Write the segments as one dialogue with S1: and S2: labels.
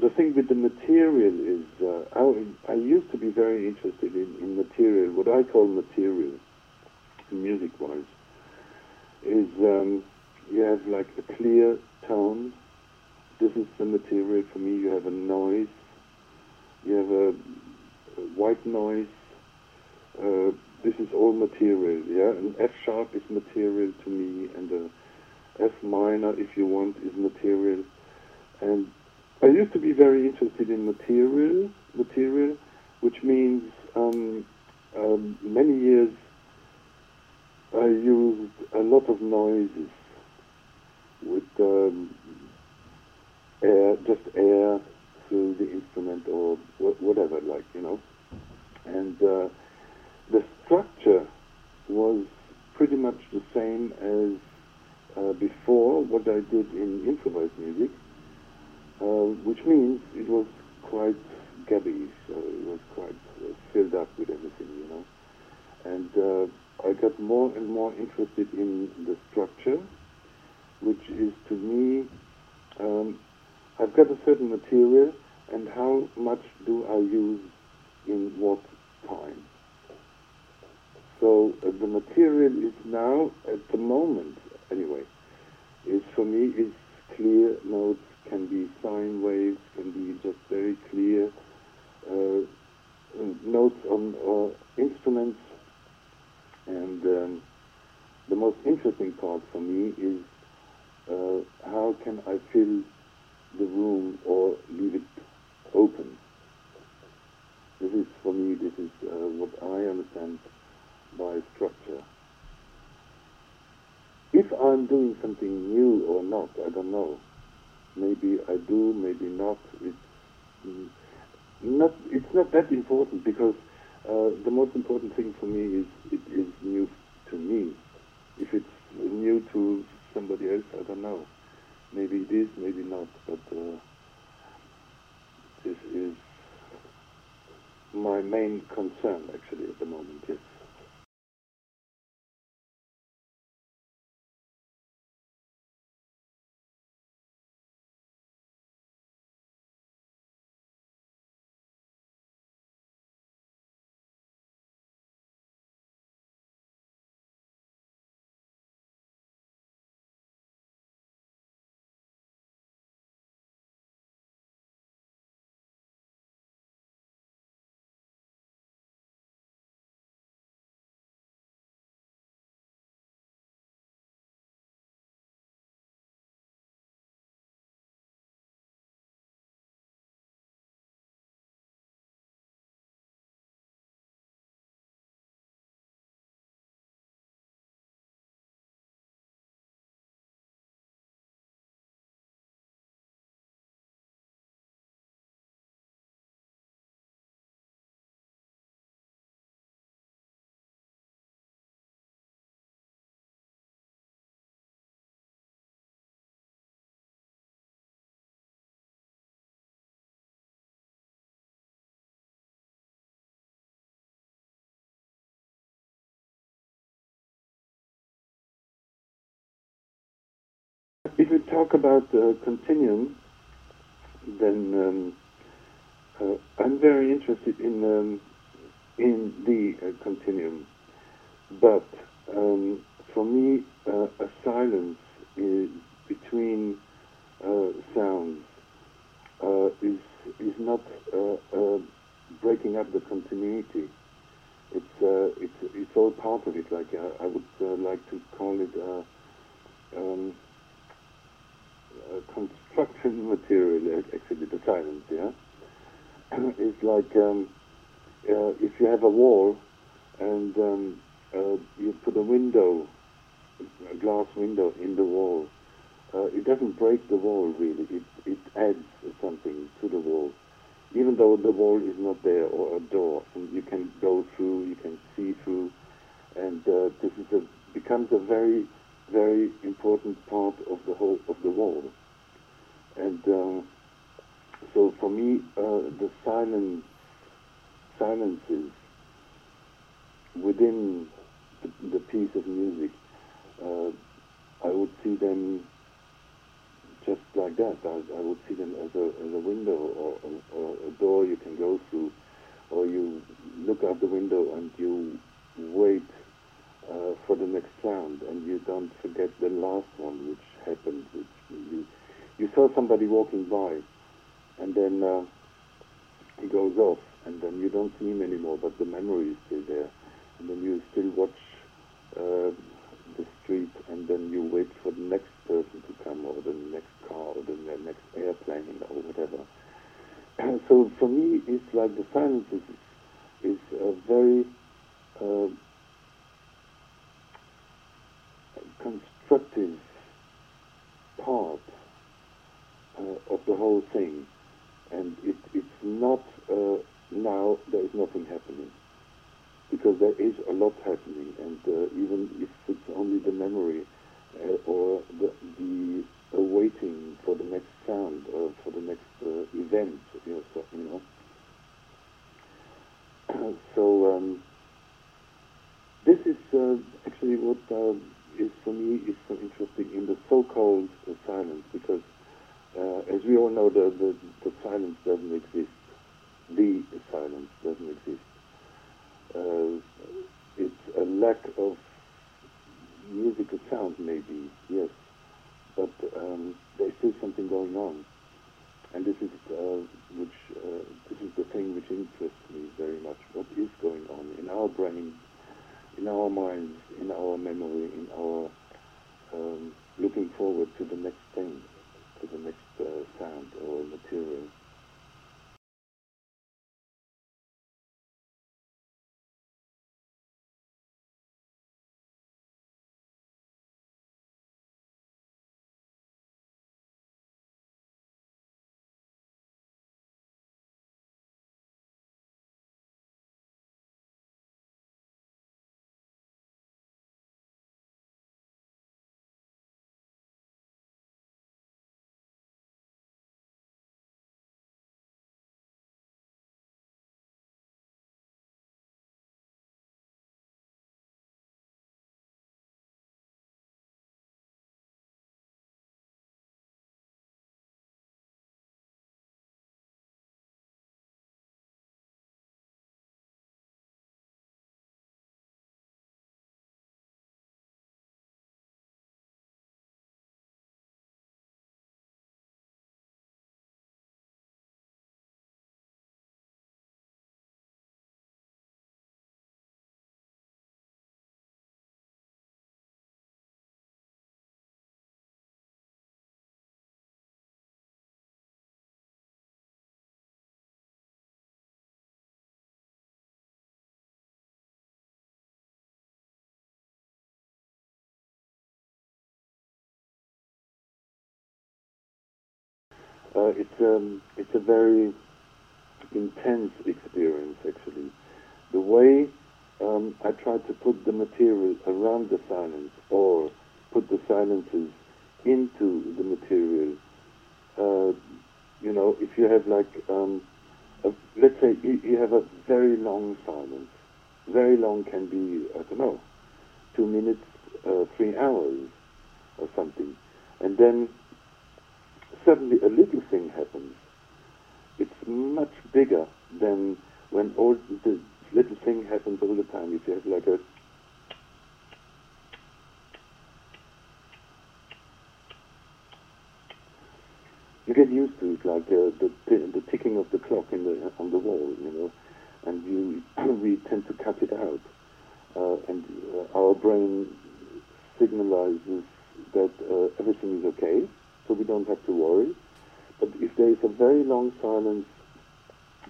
S1: the thing with the material is, uh, I, I used to be very interested in, in material, what I call material, music-wise, is um, you have like a clear tone. This is the material for me. You have a noise. You have a, a white noise. Uh, this is all material, yeah. And F sharp is material to me, and the F minor, if you want, is material. And I used to be very interested in material, material, which means um, um, many years I used a lot of noises with um, air, just air through the instrument or whatever, like you know. And uh, the structure was pretty much the same as uh, before what I did in improvised music, which means it was quite gabby, so it was quite uh, filled up with everything, you know. And uh, I got more and more interested in the structure, which is to me, um, I've got a certain material, and how much do I use in what time? So uh, the material is now, at the moment anyway, is for me is clear notes, can be sine waves, can be just very clear uh, notes on uh, instruments. And um, the most interesting part for me is uh, how can I fill the room or leave it open. This is for me. This is uh, what I understand by structure. If I'm doing something new or not, I don't know. Maybe I do, maybe not. It's mm, not. It's not that important because uh, the most important thing for me is it is new to me. If it's new to somebody else, I don't know. Maybe it is, maybe not. But uh, this is my main concern actually at the moment. Yes. If we talk about uh, continuum, then um, uh, I'm very interested in um, in the uh, continuum. But um, for me, uh, a silence is between uh, sounds uh, is is not breaking up the continuity. It's it's it's all part of it. Like I would like to call it. Um, construction material, actually, the silence, yeah? it's like um, uh, if you have a wall and um, uh, you put a window, a glass window in the wall, uh, it doesn't break the wall really, it, it adds something to the wall. Even though the wall is not there or a door, and you can go through, you can see through, and uh, this is a, becomes a very very important part of the whole of the world, And um, so for me, uh, the silence, silences within the, the piece of music, uh, I would see them just like that. I, I, would see them as a, as a window or, or, or a door you can go through, or you look out the window and you and you don't forget the last one which happened. Which you, you saw somebody walking by, and then uh, he goes off, and then you don't see him anymore, but the memory is still there, and then you still watch uh, the street, and then you wait for the next person to come, or the next car, or the next airplane, or whatever. so for me, it's like the silence is, is a very uh, constructive part uh, of the whole thing. And it, it's not uh, now there is nothing happening. Because there is a lot happening, and uh, even if it's only the memory uh, or the, the awaiting for the next sound or for the next uh, event, you know, so, um, this is uh, actually what uh, is for me is so interesting in the so-called uh, silence because uh, as we all know the, the, the silence doesn't exist. The silence doesn't exist. Uh, it's a lack of musical sound maybe yes. But um, there's still something going on. And this is uh, which uh, this is the thing which interests me very much what is going on in our brain in our minds, in our memory, in our um, looking forward to the next thing, to the next uh, sound or material. Uh, it's um, it's a very intense experience actually. The way um, I try to put the material around the silence or put the silences into the material. Uh, you know, if you have like, um, a, let's say you, you have a very long silence. Very long can be, I don't know, two minutes, uh, three hours or something. And then suddenly a little thing happens. It's much bigger than when all the little thing happens all the time. If you have like a you get used to it, like uh, the the ticking of the clock in the on the wall, you know, and you we tend to cut it out, uh, and uh, our brain signalizes that uh, everything is okay, so we don't have to worry. But if there is a very long silence,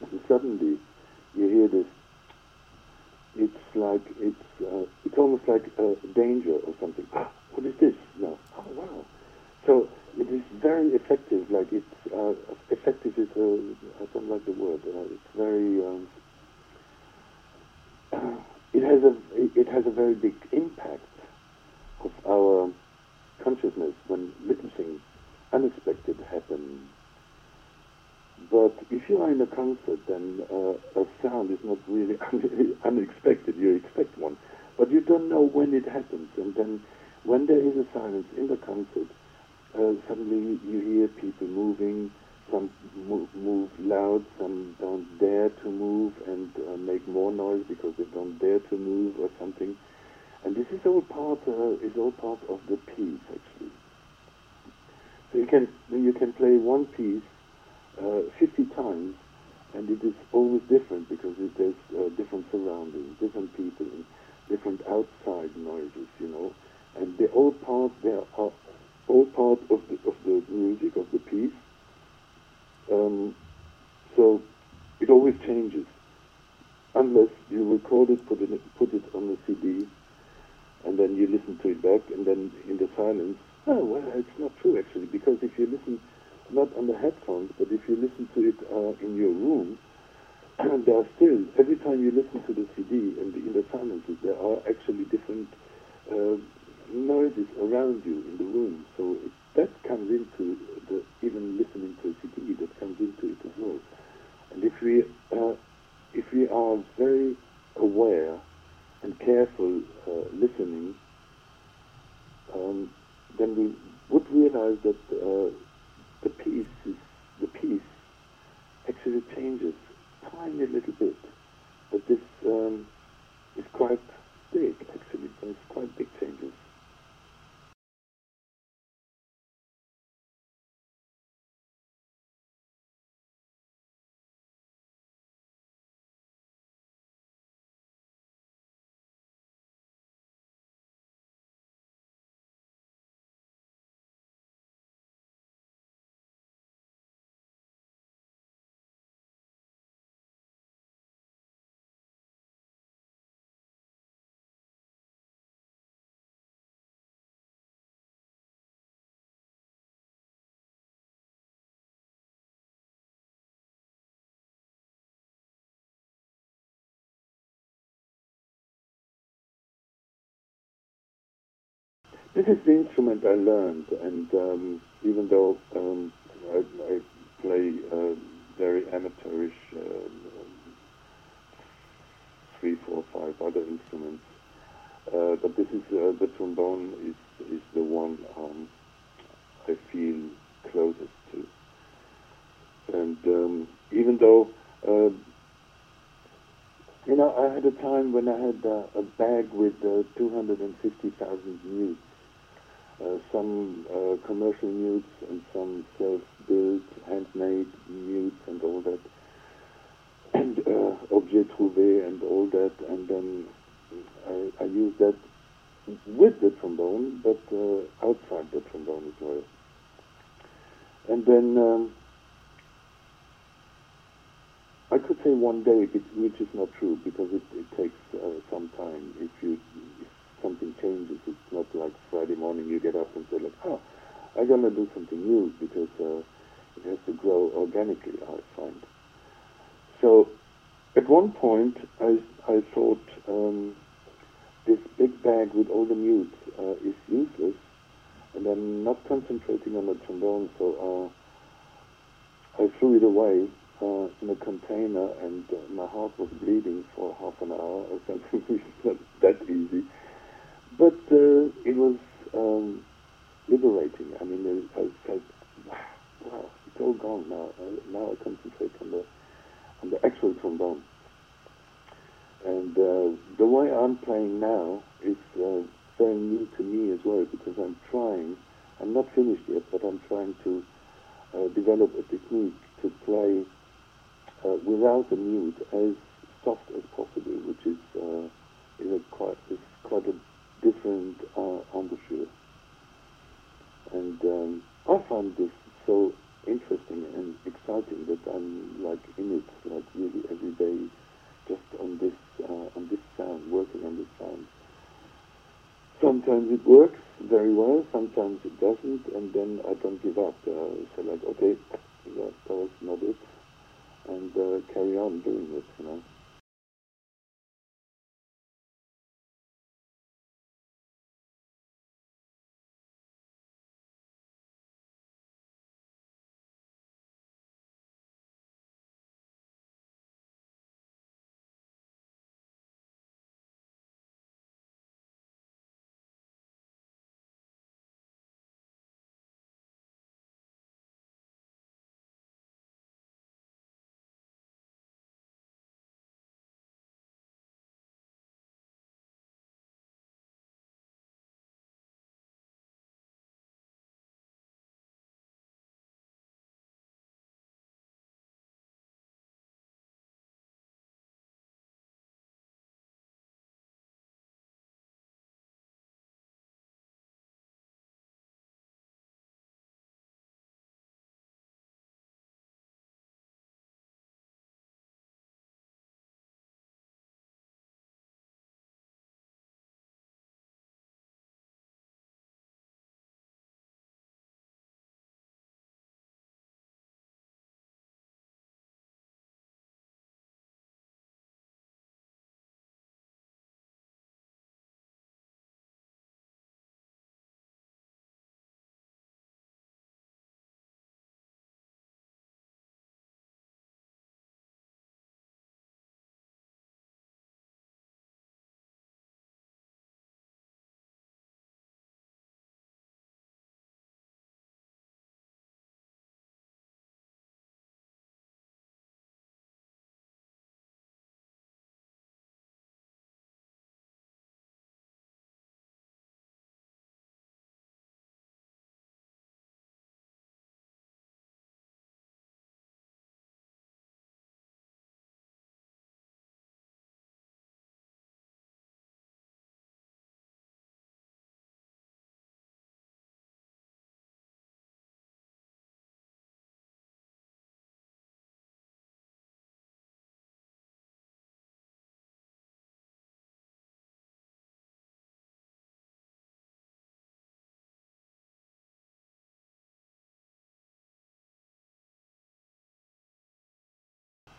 S1: and suddenly you hear this, it's like it's uh, it's almost like a danger or something. Ah, what is this? No. Oh wow. So it is very effective. Like it's uh, effective is a I don't like the word. Uh, it's very. Um, it has a it has a very big impact of our consciousness when little things unexpected happen. But if you are in a concert, then uh, a sound is not really unexpected. You expect one, but you don't know when it happens. And then, when there is a silence in the concert, uh, suddenly you hear people moving, some move, move loud, some don't dare to move and uh, make more noise because they don't dare to move or something. And this is all part uh, is all part of the piece actually. You can you can play one piece uh, 50 times, and it is always different because it, there's uh, different surroundings, different people, and different outside noises, you know, and they're all part they are all part of the of the music of the piece. Um, so it always changes, unless you record it, put it put it on the CD, and then you listen to it back, and then in the silence, oh well, it's not true actually, because if you listen not on the headphones, but if you listen to it uh, in your room, there are still every time you listen to the CD and the, in the silences, there are actually different uh, noises around you in the room. So it, that comes into the even listening to a CD that comes into it as well. And if we uh, if we are very aware and careful uh, listening, um, then we would realize that uh, the piece is the piece actually changes tiny little bit, but this um, is quite big actually. It's quite big changes. This is the instrument I learned, and um, even though um, I, I, play uh, very amateurish uh, three, four, five other instruments, uh, but this is uh, the trombone is is the one um, I feel closest to, and um, even though. Uh, you know, I had a time when I had uh, a bag with 250,000 mutes uh, some uh, commercial mutes and some self-built, handmade mutes and all that, and uh, objet trouvé and all that, and then I, I used that with the trombone, but uh, outside the trombone as well. And then um, I could say one day, which is not true because it, it takes uh, some time. If you if something changes. It's not like Friday morning you get up and say like, oh, I'm gonna do something new because uh, it has to grow organically. I find. So, at one point, I I thought um, this big bag with all the mutes uh, is useless, and I'm not concentrating on the trombone, so uh, I threw it away uh, in a container, and uh, my heart was bleeding for half an hour or something. it's not that easy. But uh, it was um, liberating. I mean, I felt, wow, it's all gone now. Uh, now I concentrate on the on the actual trombone. And uh, the way I'm playing now is uh, very new to me as well because I'm trying. I'm not finished yet, but I'm trying to uh, develop a technique to play uh, without a mute as soft as possible, which is is a quite is quite a different uh, embouchure. And um, I find this so interesting and exciting that I'm like in it, like really every day, just on this uh, on this sound, working on this sound. Sometimes it works very well, sometimes it doesn't, and then I don't give up. Uh, so like, okay, that was not it, and uh, carry on doing it, you know.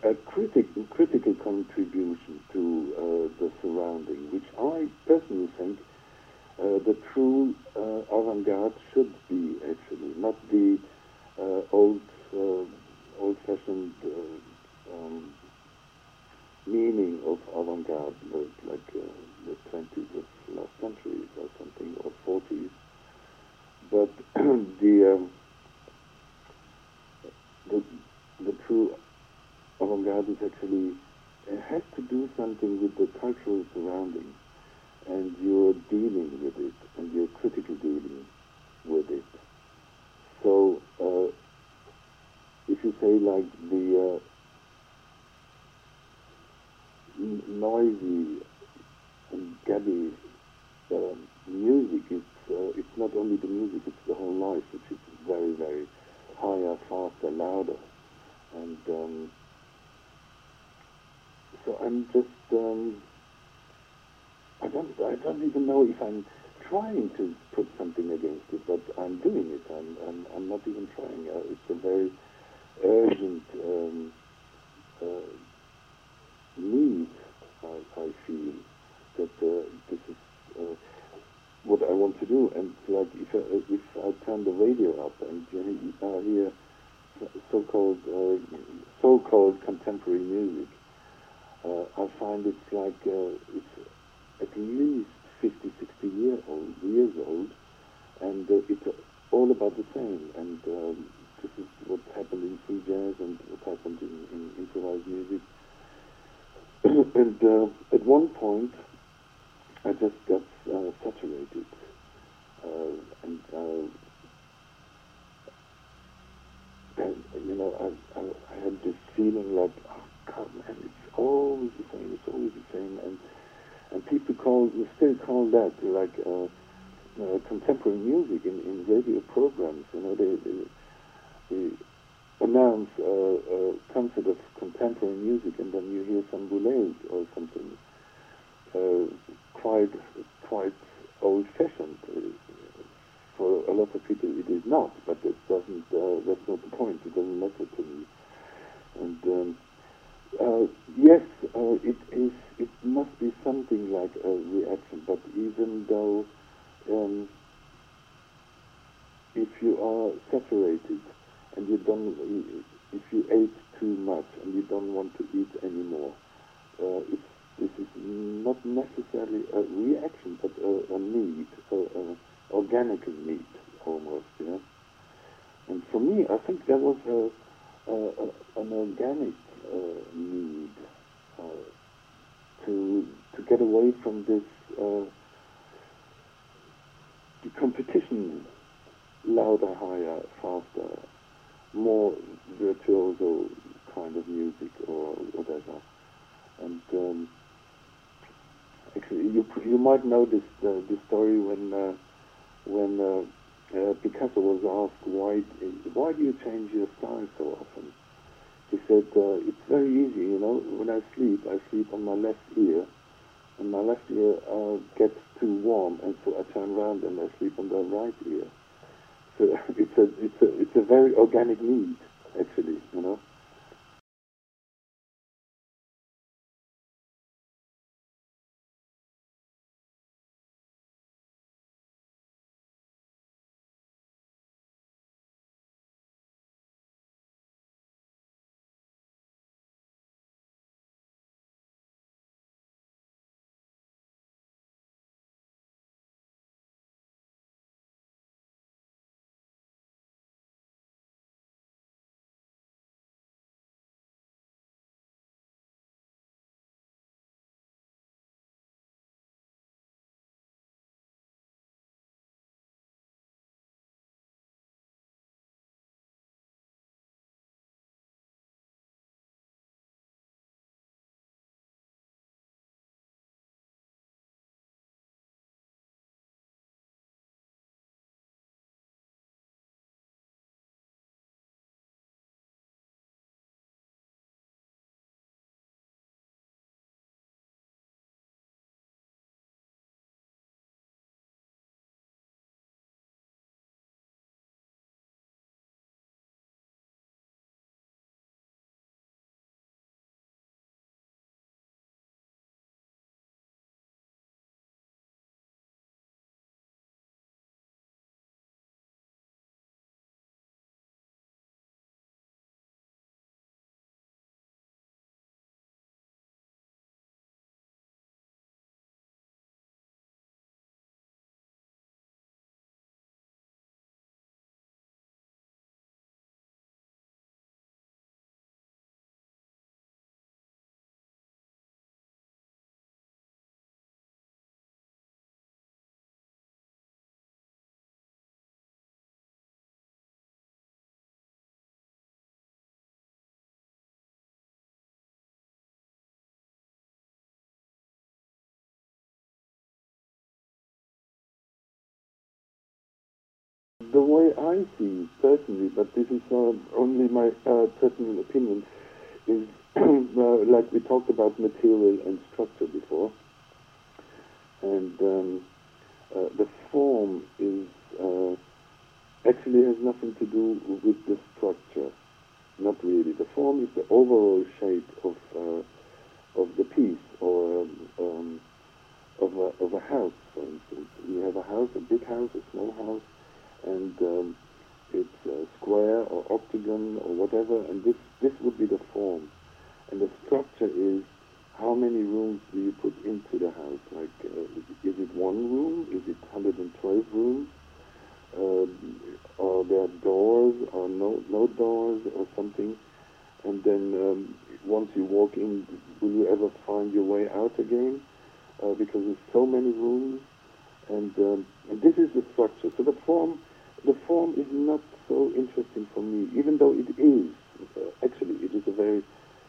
S1: A critic, critical contribution to uh, the surrounding, which I personally think uh, the true uh, avant-garde should be actually, not the uh, old, uh, old-fashioned uh, um, meaning of avant-garde, like, like the 20s of last century or something, or 40s. But the, um, the the true avant-garde is actually it has to do something with the cultural surrounding, and you're dealing with it, and you're critically dealing with it. So uh, if you say like the uh, noisy and gabby uh, music, it's uh, it's not only the music, it's the whole life, which is very very higher, faster, louder, and um, I'm just um, I don't I don't even know if I'm trying to put something against it, but I'm doing it. I'm I'm, I'm not even trying. Uh, it's a very urgent um, uh, need. I, I feel that uh, this is uh, what I want to do. And like if I, if I turn the radio up and uh, hear so-called uh, so-called contemporary music, uh, I find it's like uh, it's at least 50, 60 year old, years old, and uh, it's all about the same. And um, this is what happened in free jazz and what happened in, in improvised music. and uh, at one point, I just got uh, saturated, uh, and, you know, I, I, I had this feeling like, oh God, man, it's always the same, it's always the same, and and call, still call that like uh, uh, contemporary music in, in radio programs. You know, they, they, they announce a, a concert of contemporary music, and then you hear some boulez or something uh, quite quite old-fashioned. Uh, for a lot of people, it is not, but it doesn't. Uh, that's not the point. It doesn't matter to me. And um, uh, yes, uh, it is. It must be something like a reaction. But even though, um, if you are saturated and you don't, if you ate too much and you don't want to eat anymore, uh, this is not necessarily a reaction, but a, a need, a, a organic need almost. And for me, I think there was a, a, a an organic uh, to to get away from this uh, the competition, louder, higher, faster, more virtuoso kind of music or whatever. And um, actually, you you might know this uh, this story when uh, when uh, uh, Picasso was asked why why do you change your style so often? He said, uh, it's very easy, you know, when I sleep, I sleep on my left ear, and my left ear uh, gets too warm, and so I turn around and I sleep on the right ear. So it's a, it's a, it's a very organic need, actually, you know. The way I see personally, but this is uh, only my uh, personal opinion, is uh, like we talked about material and structure before, and um, uh, the form is uh, actually has nothing to do with the structure. Not really. The form is the overall shape of of the piece or um, um, of a of a house, for instance. You have a house, a big house, a small house, and um, it's a square or octagon or whatever, and this this would be the form, and the structure is how many rooms do you put into the house? Like, uh, is it one room? Is it 112 rooms? Uh, are there doors or no no doors or something? And then um, once you walk in, will you ever find your way out again? Uh, because there's so many rooms, and, um, and this is the structure. So the form, the form is not so interesting for me, even though it is. Uh, actually, it is a very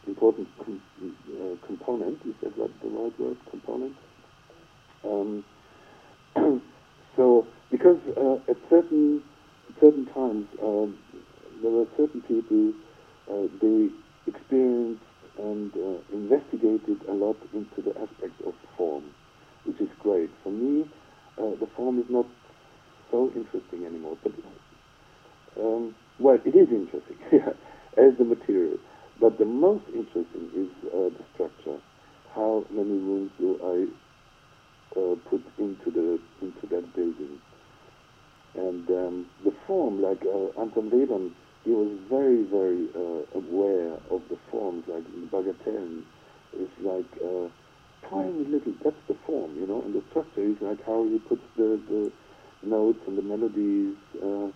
S1: important com- uh, component. Is that the right word? Component. Um, so, because uh, at certain certain times um, there were certain people uh, they experienced and uh, investigated a lot into the aspects of form, which is great. For me, uh, the form is not so interesting anymore, but um, well, it is interesting as the material. But the most interesting is uh, the structure. How many rooms do I uh, put into the into that building? And um, the form, like uh, Anton Webern, he was very, very uh, aware of the forms, like Bagatelle is like uh, tiny little, that's the form, you know, and the structure is like how he puts the, the notes and the melodies uh,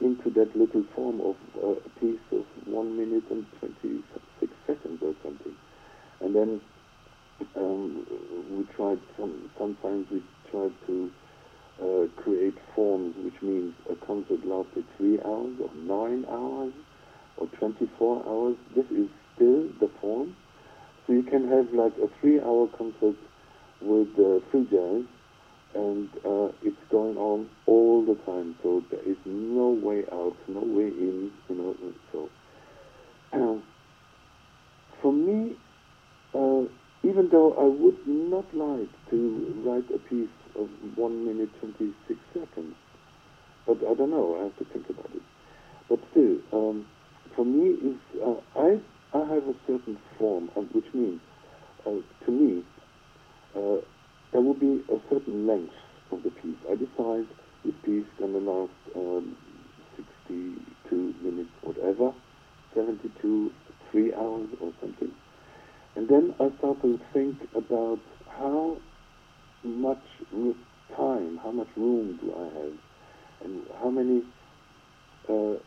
S1: into that little form of uh, a piece of one minute and 26 seconds or something. And then um, we tried, some, sometimes we tried to uh, create forms, which means a concert lasted three hours or nine hours or 24 hours. This is still the form. So you can have like a three-hour concert with uh, free jazz, and uh, it's going on all the time. So there is no way out, no way in. You know. So um, for me, uh, even though I would not like to write a piece of one minute twenty six seconds, but I don't know. I have to think about it. But still, um, for me, is uh, I I have a certain form, uh, which means uh, to me uh, there will be a certain length of the piece. I decide this piece can last um, 62 minutes, whatever, 72, three hours or something. And then I start to think about how much time, how much room do I have, and how many uh,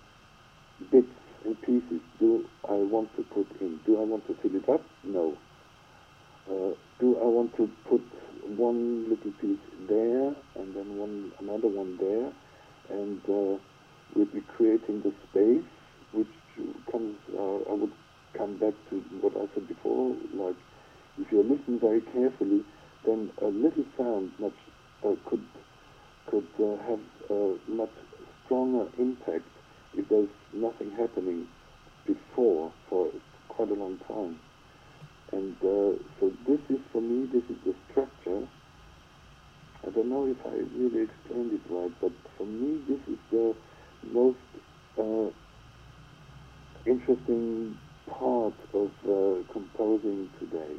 S1: bits and pieces do I want to put in? Do I want to fill it up? No. Uh, do I want to put one little piece there and then one another one there, and uh, we'll be creating the space, which comes. Uh, I would come back to what I said before. Like, if you listen very carefully, then a little sound much uh, could could uh, have a much stronger impact if there's nothing happening before for quite a long time. And uh, so this is for me, this is the structure. I don't know if I really explained it right, but for me, this is the most uh, interesting part of uh, composing today.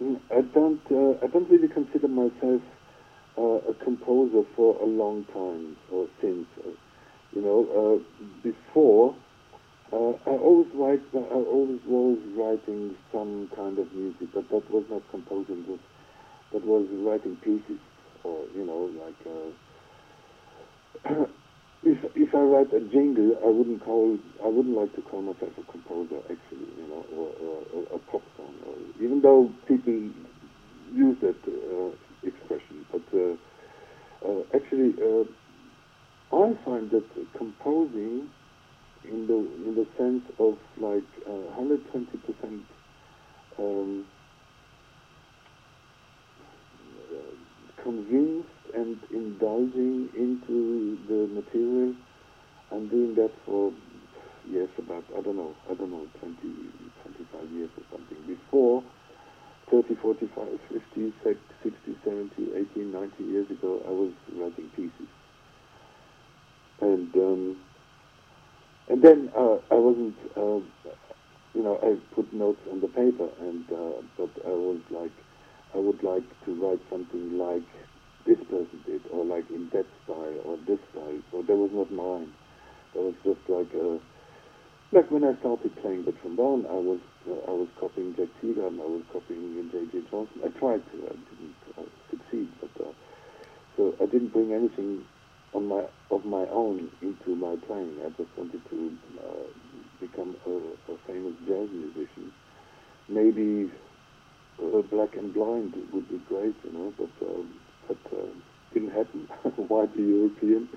S1: I don't. Uh, I don't really consider myself uh, a composer for a long time or since. Uh, you know, uh, before uh, I always write. I always was writing some kind of music, but that was not composing. That, that was writing pieces, or you know, like. Uh, if if I write a jingle, I wouldn't call. I wouldn't like to call myself a composer, actually. You know, or, or, or a pop song. Or, even though people use that uh, expression, but uh, uh, actually, uh, I find that composing, in the in the sense of like 120 uh, percent. Um, convinced and indulging into the material. I'm doing that for yes, about I don't know, I don't know, 20, 25 years or something. Before 30, 45, 50, 60, 70, 80, 90 years ago, I was writing pieces. And um, and then uh, I wasn't, uh, you know, I put notes on the paper, and uh, but I was like, I would like to write something like this person did, or like in that style, or this style. So that was not mine. That was just like a, like when I started playing the trombone, I was uh, I was copying Jack Teagarden, I was copying J.J. Johnson. I tried to, I didn't uh, succeed, but uh, so I didn't bring anything on my of my own into my playing. I just wanted to uh, become a, a famous jazz musician. Maybe uh, Black and Blind would be great, you know, but. Um, but uh, didn't happen. Widely European,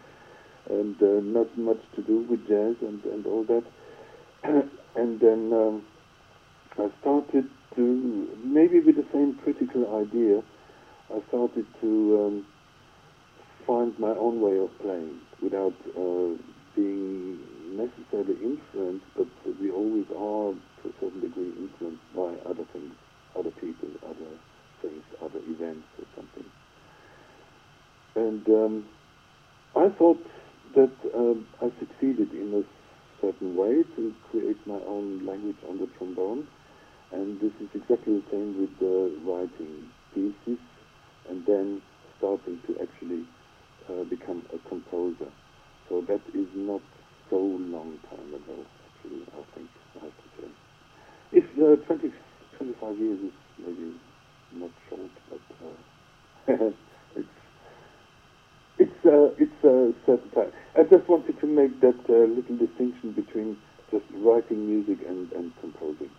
S1: and uh, not much to do with jazz and, and all that. and then um, I started to, maybe with the same critical idea, I started to um, find my own way of playing without uh, being necessarily influenced, but we always are to a certain degree influenced by other things, other people, other things, other events or something. And um, I thought that um, I succeeded in a certain way to create my own language on the trombone. And this is exactly the same with uh, writing pieces and then starting to actually uh, become a composer. So that is not so long time ago, actually, I think, I have to say. If uh, 20, 25 years is maybe not short, but uh, uh, it's a certain time. I just wanted to make that uh, little distinction between just writing music and and composing.